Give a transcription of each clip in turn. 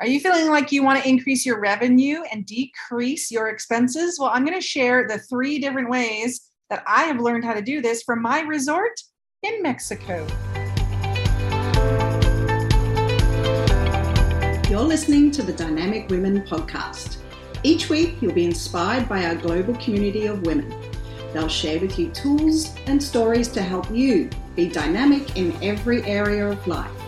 Are you feeling like you want to increase your revenue and decrease your expenses? Well, I'm going to share the three different ways that I have learned how to do this from my resort in Mexico. You're listening to the Dynamic Women podcast. Each week, you'll be inspired by our global community of women. They'll share with you tools and stories to help you be dynamic in every area of life.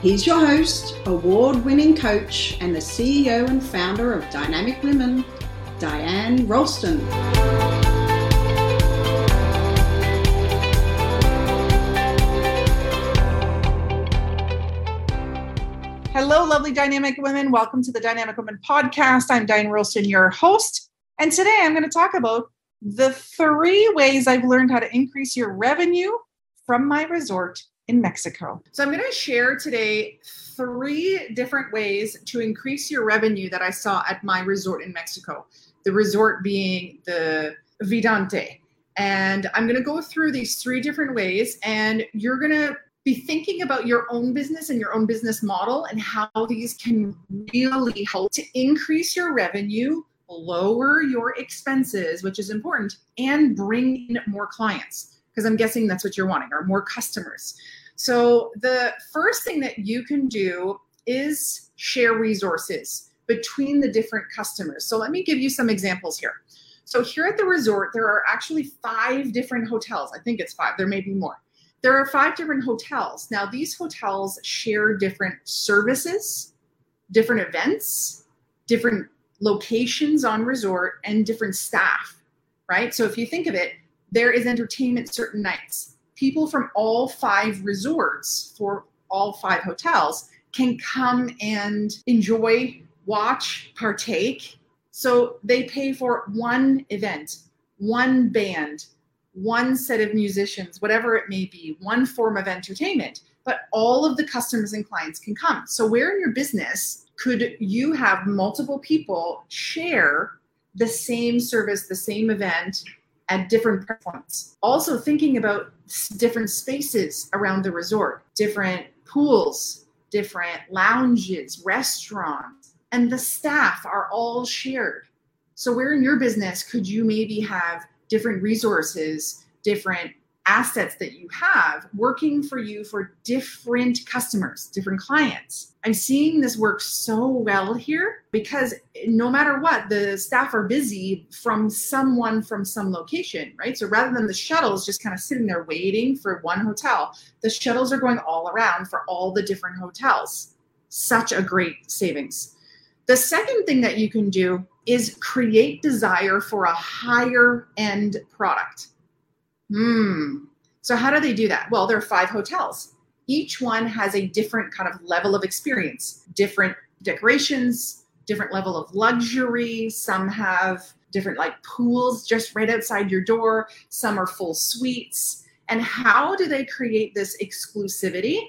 He's your host, award winning coach, and the CEO and founder of Dynamic Women, Diane Rolston. Hello, lovely dynamic women. Welcome to the Dynamic Women podcast. I'm Diane Rolston, your host. And today I'm going to talk about the three ways I've learned how to increase your revenue from my resort in Mexico. So I'm going to share today three different ways to increase your revenue that I saw at my resort in Mexico. The resort being the Vidanta. And I'm going to go through these three different ways, and you're going to be thinking about your own business and your own business model and how these can really help to increase your revenue, lower your expenses, which is important, and bring in more clients. Because I'm guessing that's what you're wanting, or more customers. So, the first thing that you can do is share resources between the different customers. So, let me give you some examples here. So, here at the resort, there are actually five different hotels. I think it's five, there may be more. There are five different hotels. Now, these hotels share different services, different events, different locations on resort, and different staff, right? So, if you think of it, there is entertainment certain nights people from all five resorts for all five hotels can come and enjoy, watch, partake. So they pay for one event, one band, one set of musicians, whatever it may be, one form of entertainment. But all of the customers and clients can come. So, where in your business could you have multiple people share the same service, the same event, at different points. Also, thinking about different spaces around the resort, different pools, different lounges, restaurants, and the staff are all shared. So, where in your business could you maybe have different resources, different assets that you have working for you for different customers, different clients. I'm seeing this work so well here because no matter what, the staff are busy from someone from some location, right? So rather than the shuttles just kind of sitting there waiting for one hotel, the shuttles are going all around for all the different hotels. Such a great savings. The second thing that you can do is create desire for a higher end product. Hmm. So, how do they do that? Well, there are five hotels. Each one has a different kind of level of experience, different decorations, different level of luxury. Some have different like pools just right outside your door, some are full suites. And how do they create this exclusivity?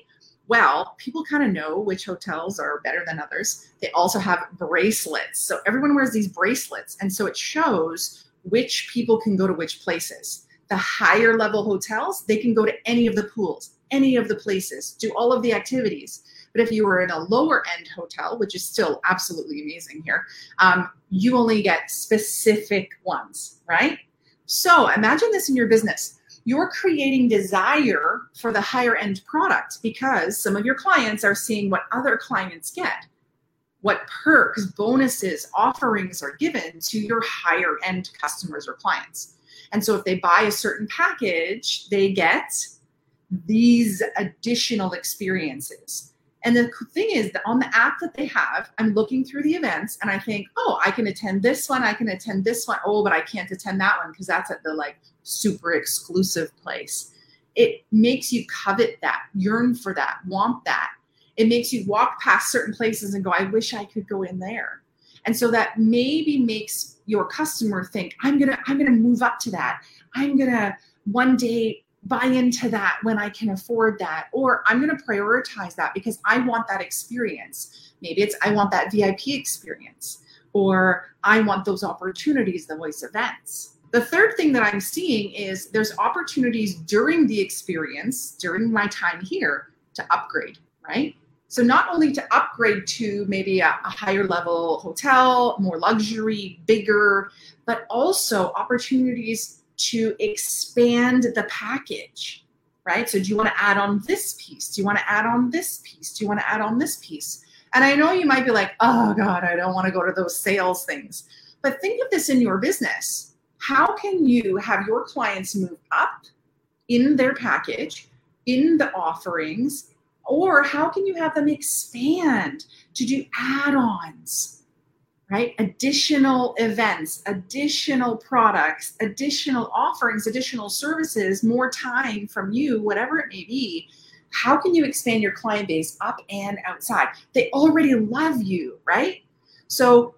Well, people kind of know which hotels are better than others. They also have bracelets. So everyone wears these bracelets. And so it shows which people can go to which places the higher level hotels, they can go to any of the pools, any of the places, do all of the activities. But if you were in a lower end hotel, which is still absolutely amazing here, um, you only get specific ones, right? So imagine this in your business. You're creating desire for the higher end product because some of your clients are seeing what other clients get, what perks, bonuses, offerings are given to your higher end customers or clients. And so if they buy a certain package, they get these additional experiences. And the thing is that on the app that they have, I'm looking through the events and I think, oh, I can attend this one, I can attend this one. Oh, but I can't attend that one because that's at the like super exclusive place. It makes you covet that, yearn for that, want that. It makes you walk past certain places and go, I wish I could go in there. And so that maybe makes your customer think, I'm gonna, I'm gonna move up to that. I'm gonna one day buy into that when I can afford that. Or I'm gonna prioritize that because I want that experience. Maybe it's I want that VIP experience, or I want those opportunities, the voice events. The third thing that I'm seeing is there's opportunities during the experience, during my time here, to upgrade, right? So, not only to upgrade to maybe a, a higher level hotel, more luxury, bigger, but also opportunities to expand the package, right? So, do you want to add on this piece? Do you want to add on this piece? Do you want to add on this piece? And I know you might be like, oh God, I don't want to go to those sales things. But think of this in your business. How can you have your clients move up in their package, in the offerings, or how can you have them expand to do add ons, right? Additional events, additional products, additional offerings, additional services, more time from you, whatever it may be. How can you expand your client base up and outside? They already love you, right? So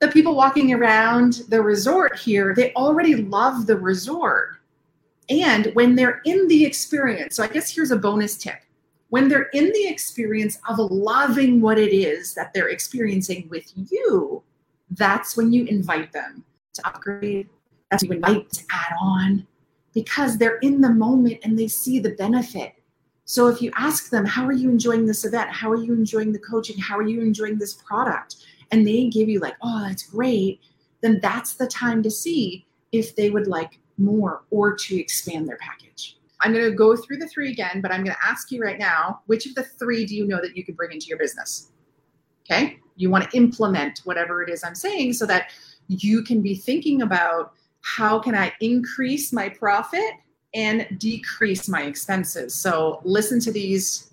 the people walking around the resort here, they already love the resort. And when they're in the experience, so I guess here's a bonus tip when they're in the experience of loving what it is that they're experiencing with you, that's when you invite them to upgrade, that's when you invite to add on, because they're in the moment and they see the benefit. So if you ask them, How are you enjoying this event? How are you enjoying the coaching? How are you enjoying this product? And they give you, like, Oh, that's great. Then that's the time to see if they would like more or to expand their package. I'm going to go through the three again, but I'm going to ask you right now which of the three do you know that you can bring into your business? Okay. You want to implement whatever it is I'm saying so that you can be thinking about how can I increase my profit and decrease my expenses. So listen to these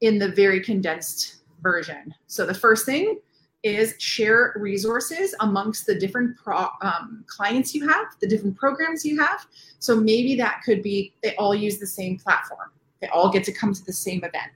in the very condensed version. So the first thing is share resources amongst the different pro, um, clients you have, the different programs you have. So maybe that could be they all use the same platform. They all get to come to the same event,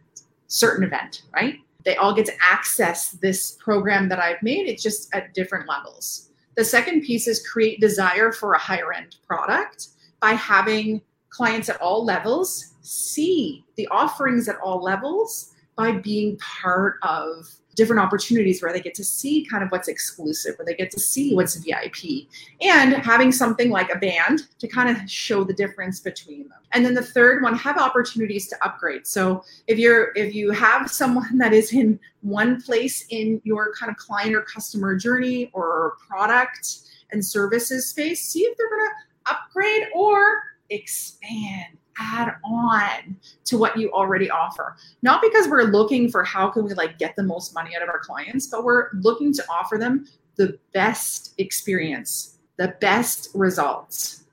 certain event, right? They all get to access this program that I've made. It's just at different levels. The second piece is create desire for a higher end product by having clients at all levels see the offerings at all levels by being part of different opportunities where they get to see kind of what's exclusive, where they get to see what's VIP, and having something like a band to kind of show the difference between them. And then the third one, have opportunities to upgrade. So if you're if you have someone that is in one place in your kind of client or customer journey or product and services space, see if they're to upgrade or expand add on to what you already offer. Not because we're looking for how can we like get the most money out of our clients but we're looking to offer them the best experience the best results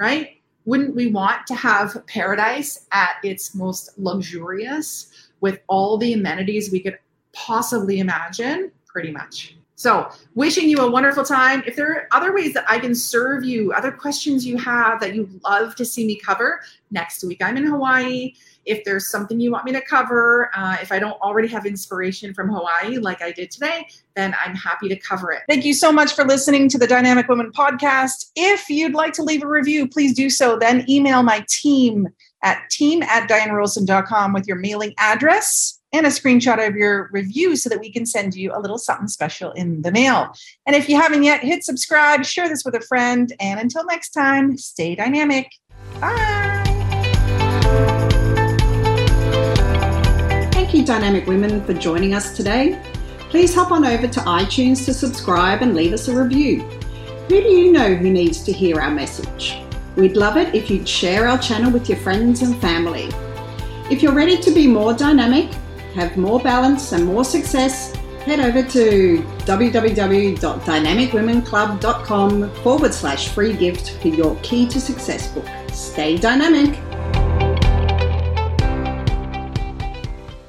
right? Wouldn't we want to have paradise at its most luxurious with all the amenities we could possibly imagine? Pretty much so, wishing you a wonderful time. If there are other ways that I can serve you, other questions you have that you'd love to see me cover, next week I'm in Hawaii. If there's something you want me to cover, uh, if I don't already have inspiration from Hawaii like I did today, then I'm happy to cover it. Thank you so much for listening to the Dynamic Woman podcast. If you'd like to leave a review, please do so. Then email my team at team at dianerolston.com with your mailing address and a screenshot of your review so that we can send you a little something special in the mail. And if you haven't yet, hit subscribe, share this with a friend, and until next time, stay dynamic. Bye. Thank you, Dynamic Women, for joining us today. Please hop on over to iTunes to subscribe and leave us a review. Who do you know who needs to hear our message? We'd love it if you'd share our channel with your friends and family. If you're ready to be more dynamic, have more balance and more success, head over to www.dynamicwomenclub.com forward slash free gift for your Key to Success book. Stay dynamic.